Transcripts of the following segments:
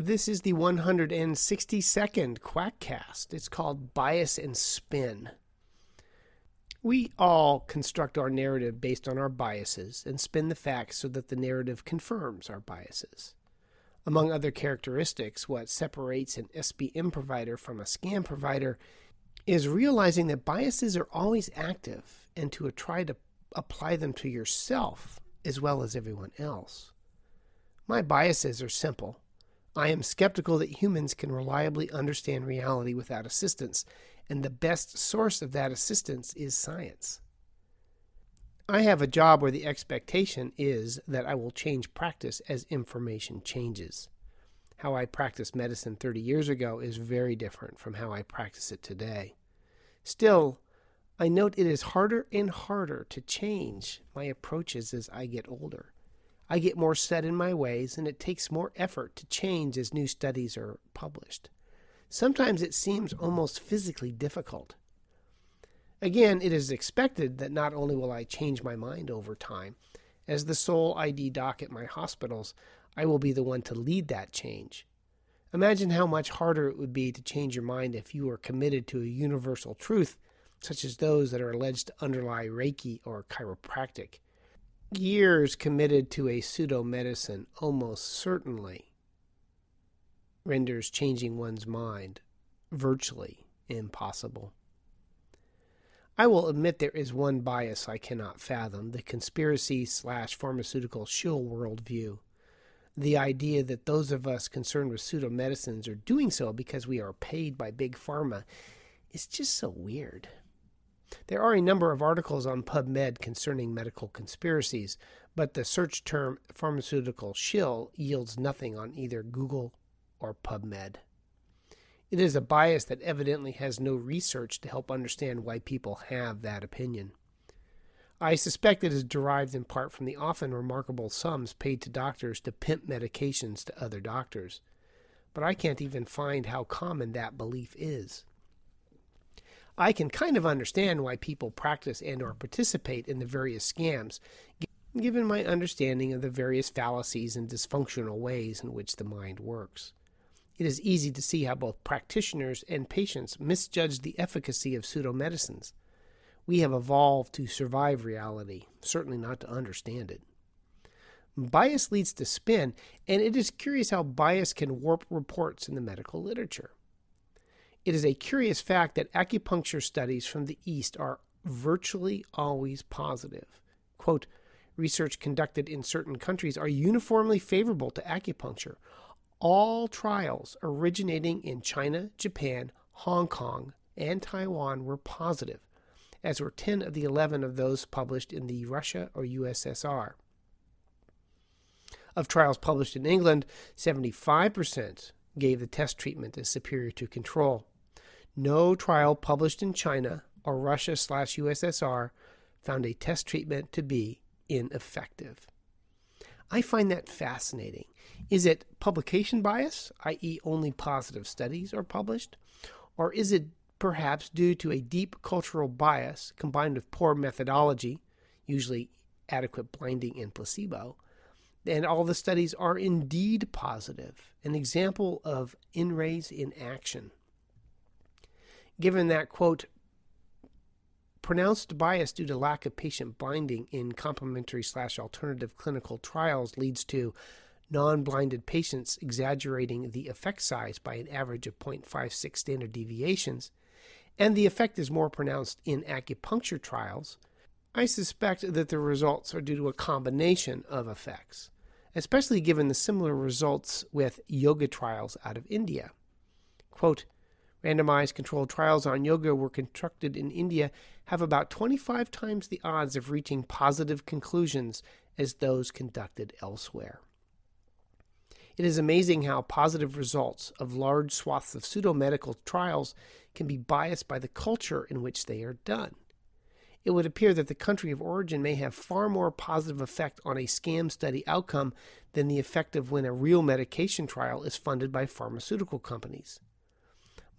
This is the 162nd Quackcast. It's called Bias and Spin. We all construct our narrative based on our biases and spin the facts so that the narrative confirms our biases. Among other characteristics, what separates an SBM provider from a scam provider is realizing that biases are always active and to try to apply them to yourself as well as everyone else. My biases are simple I am skeptical that humans can reliably understand reality without assistance, and the best source of that assistance is science. I have a job where the expectation is that I will change practice as information changes. How I practiced medicine 30 years ago is very different from how I practice it today. Still, I note it is harder and harder to change my approaches as I get older. I get more set in my ways, and it takes more effort to change as new studies are published. Sometimes it seems almost physically difficult. Again, it is expected that not only will I change my mind over time, as the sole ID doc at my hospitals, I will be the one to lead that change. Imagine how much harder it would be to change your mind if you were committed to a universal truth, such as those that are alleged to underlie Reiki or chiropractic years committed to a pseudo medicine almost certainly renders changing one's mind virtually impossible. I will admit there is one bias I cannot fathom the conspiracy slash pharmaceutical shill worldview. The idea that those of us concerned with pseudo medicines are doing so because we are paid by Big Pharma is just so weird. There are a number of articles on PubMed concerning medical conspiracies, but the search term pharmaceutical shill yields nothing on either Google or PubMed. It is a bias that evidently has no research to help understand why people have that opinion. I suspect it is derived in part from the often remarkable sums paid to doctors to pimp medications to other doctors, but I can't even find how common that belief is. I can kind of understand why people practice and or participate in the various scams, given my understanding of the various fallacies and dysfunctional ways in which the mind works. It is easy to see how both practitioners and patients misjudge the efficacy of pseudomedicines. We have evolved to survive reality, certainly not to understand it. Bias leads to spin, and it is curious how bias can warp reports in the medical literature. It is a curious fact that acupuncture studies from the East are virtually always positive. Quote, research conducted in certain countries are uniformly favorable to acupuncture. All trials originating in China, Japan, Hong Kong, and Taiwan were positive, as were 10 of the 11 of those published in the Russia or USSR. Of trials published in England, 75% gave the test treatment as superior to control. No trial published in China or Russia slash USSR found a test treatment to be ineffective. I find that fascinating. Is it publication bias, i.e., only positive studies are published? Or is it perhaps due to a deep cultural bias combined with poor methodology, usually adequate blinding and placebo? And all the studies are indeed positive, an example of INRAYS in action given that, quote, pronounced bias due to lack of patient blinding in complementary slash alternative clinical trials leads to non blinded patients exaggerating the effect size by an average of 0.56 standard deviations, and the effect is more pronounced in acupuncture trials, I suspect that the results are due to a combination of effects, especially given the similar results with yoga trials out of India. Quote, Randomized controlled trials on yoga were conducted in India have about 25 times the odds of reaching positive conclusions as those conducted elsewhere. It is amazing how positive results of large swaths of pseudo-medical trials can be biased by the culture in which they are done. It would appear that the country of origin may have far more positive effect on a scam study outcome than the effect of when a real medication trial is funded by pharmaceutical companies.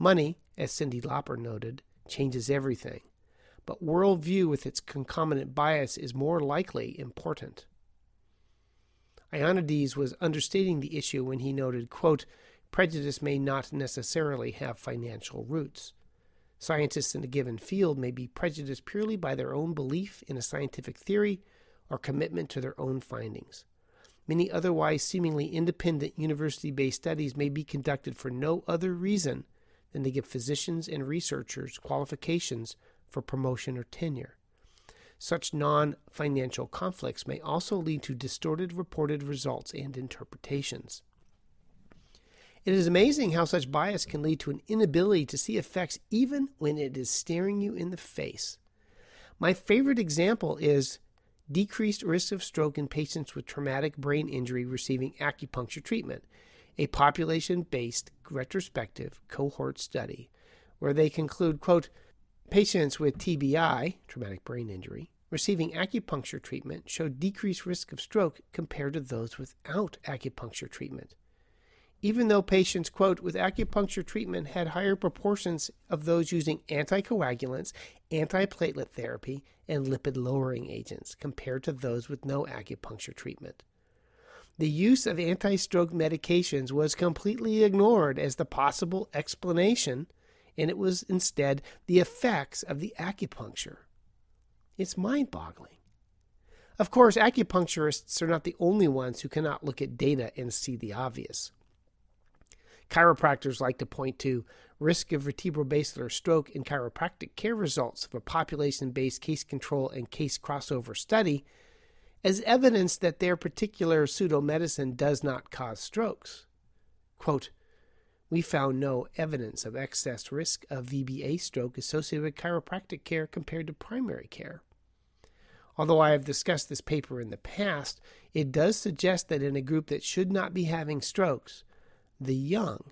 Money, as Cyndi Lauper noted, changes everything, but worldview with its concomitant bias is more likely important. Ioannidis was understating the issue when he noted, quote, prejudice may not necessarily have financial roots. Scientists in a given field may be prejudiced purely by their own belief in a scientific theory or commitment to their own findings. Many otherwise seemingly independent university based studies may be conducted for no other reason than to give physicians and researchers qualifications for promotion or tenure. Such non financial conflicts may also lead to distorted reported results and interpretations. It is amazing how such bias can lead to an inability to see effects even when it is staring you in the face. My favorite example is decreased risk of stroke in patients with traumatic brain injury receiving acupuncture treatment, a population based retrospective cohort study where they conclude, quote, patients with TBI, traumatic brain injury, receiving acupuncture treatment showed decreased risk of stroke compared to those without acupuncture treatment. Even though patients, quote, with acupuncture treatment had higher proportions of those using anticoagulants, antiplatelet therapy, and lipid lowering agents compared to those with no acupuncture treatment. The use of anti stroke medications was completely ignored as the possible explanation, and it was instead the effects of the acupuncture. It's mind boggling. Of course, acupuncturists are not the only ones who cannot look at data and see the obvious. Chiropractors like to point to risk of vertebrobasilar stroke in chiropractic care results of a population based case control and case crossover study as evidence that their particular pseudomedicine does not cause strokes. Quote, we found no evidence of excess risk of VBA stroke associated with chiropractic care compared to primary care. Although I have discussed this paper in the past, it does suggest that in a group that should not be having strokes, the young,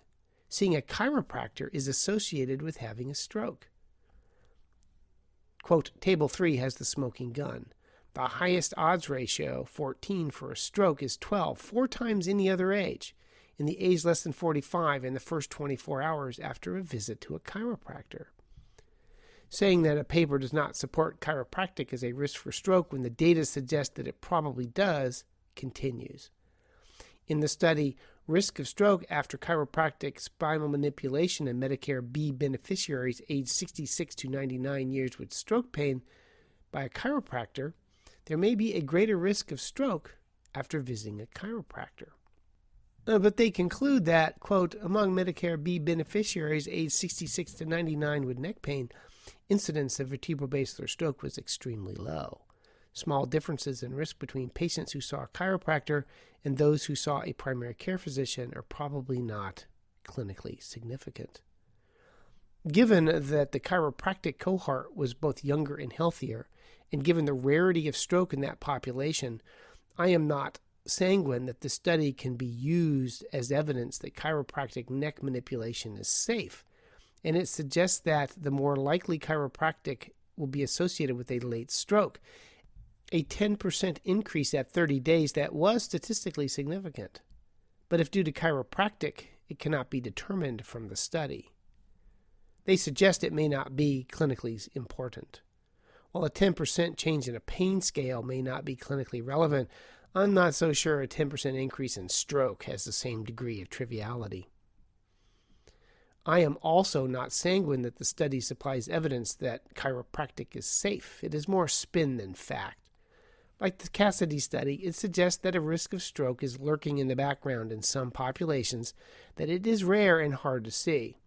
seeing a chiropractor is associated with having a stroke. Quote, Table 3 has the smoking gun. The highest odds ratio, 14 for a stroke, is 12, four times any other age, in the age less than 45 in the first 24 hours after a visit to a chiropractor. Saying that a paper does not support chiropractic as a risk for stroke when the data suggest that it probably does continues. In the study, risk of stroke after chiropractic spinal manipulation in Medicare B beneficiaries aged 66 to 99 years with stroke pain by a chiropractor there may be a greater risk of stroke after visiting a chiropractor. Uh, but they conclude that, quote, among Medicare B beneficiaries aged 66 to 99 with neck pain, incidence of vertebral-basilar stroke was extremely low. Small differences in risk between patients who saw a chiropractor and those who saw a primary care physician are probably not clinically significant. Given that the chiropractic cohort was both younger and healthier, and given the rarity of stroke in that population, I am not sanguine that the study can be used as evidence that chiropractic neck manipulation is safe. And it suggests that the more likely chiropractic will be associated with a late stroke. A 10% increase at 30 days that was statistically significant. But if due to chiropractic, it cannot be determined from the study. They suggest it may not be clinically important. While a 10% change in a pain scale may not be clinically relevant, I'm not so sure a 10% increase in stroke has the same degree of triviality. I am also not sanguine that the study supplies evidence that chiropractic is safe. It is more spin than fact. Like the Cassidy study, it suggests that a risk of stroke is lurking in the background in some populations, that it is rare and hard to see.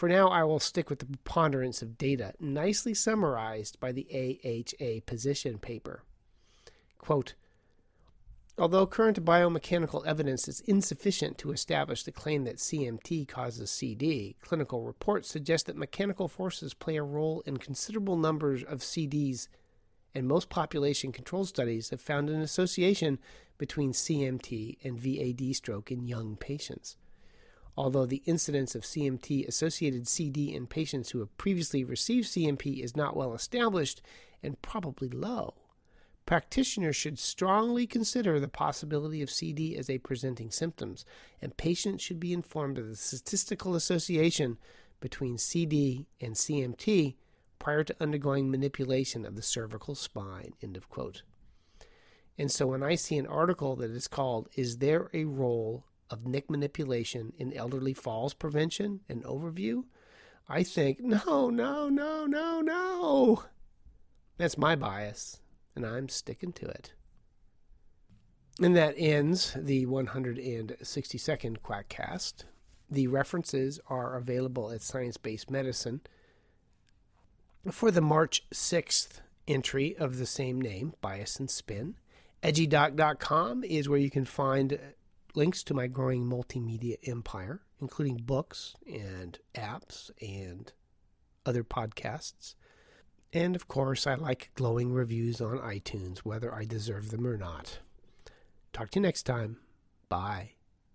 For now, I will stick with the preponderance of data, nicely summarized by the AHA position paper. Quote, Although current biomechanical evidence is insufficient to establish the claim that CMT causes CD, clinical reports suggest that mechanical forces play a role in considerable numbers of CDs, and most population control studies have found an association between CMT and VAD stroke in young patients although the incidence of CMT associated CD in patients who have previously received CMP is not well established and probably low. Practitioners should strongly consider the possibility of CD as a presenting symptoms, and patients should be informed of the statistical association between CD and CMT prior to undergoing manipulation of the cervical spine. End of quote. And so when I see an article that is called, Is There a Role of Nick Manipulation in Elderly Falls Prevention? and overview, I think, no, no, no, no, no. That's my bias, and I'm sticking to it. And that ends the 162nd Quackcast. The references are available at Science Based Medicine. For the March 6th entry of the same name, Bias and Spin, edgydoc.com is where you can find links to my growing multimedia empire, including books and apps and other podcasts. And of course, I like glowing reviews on iTunes, whether I deserve them or not. Talk to you next time. Bye.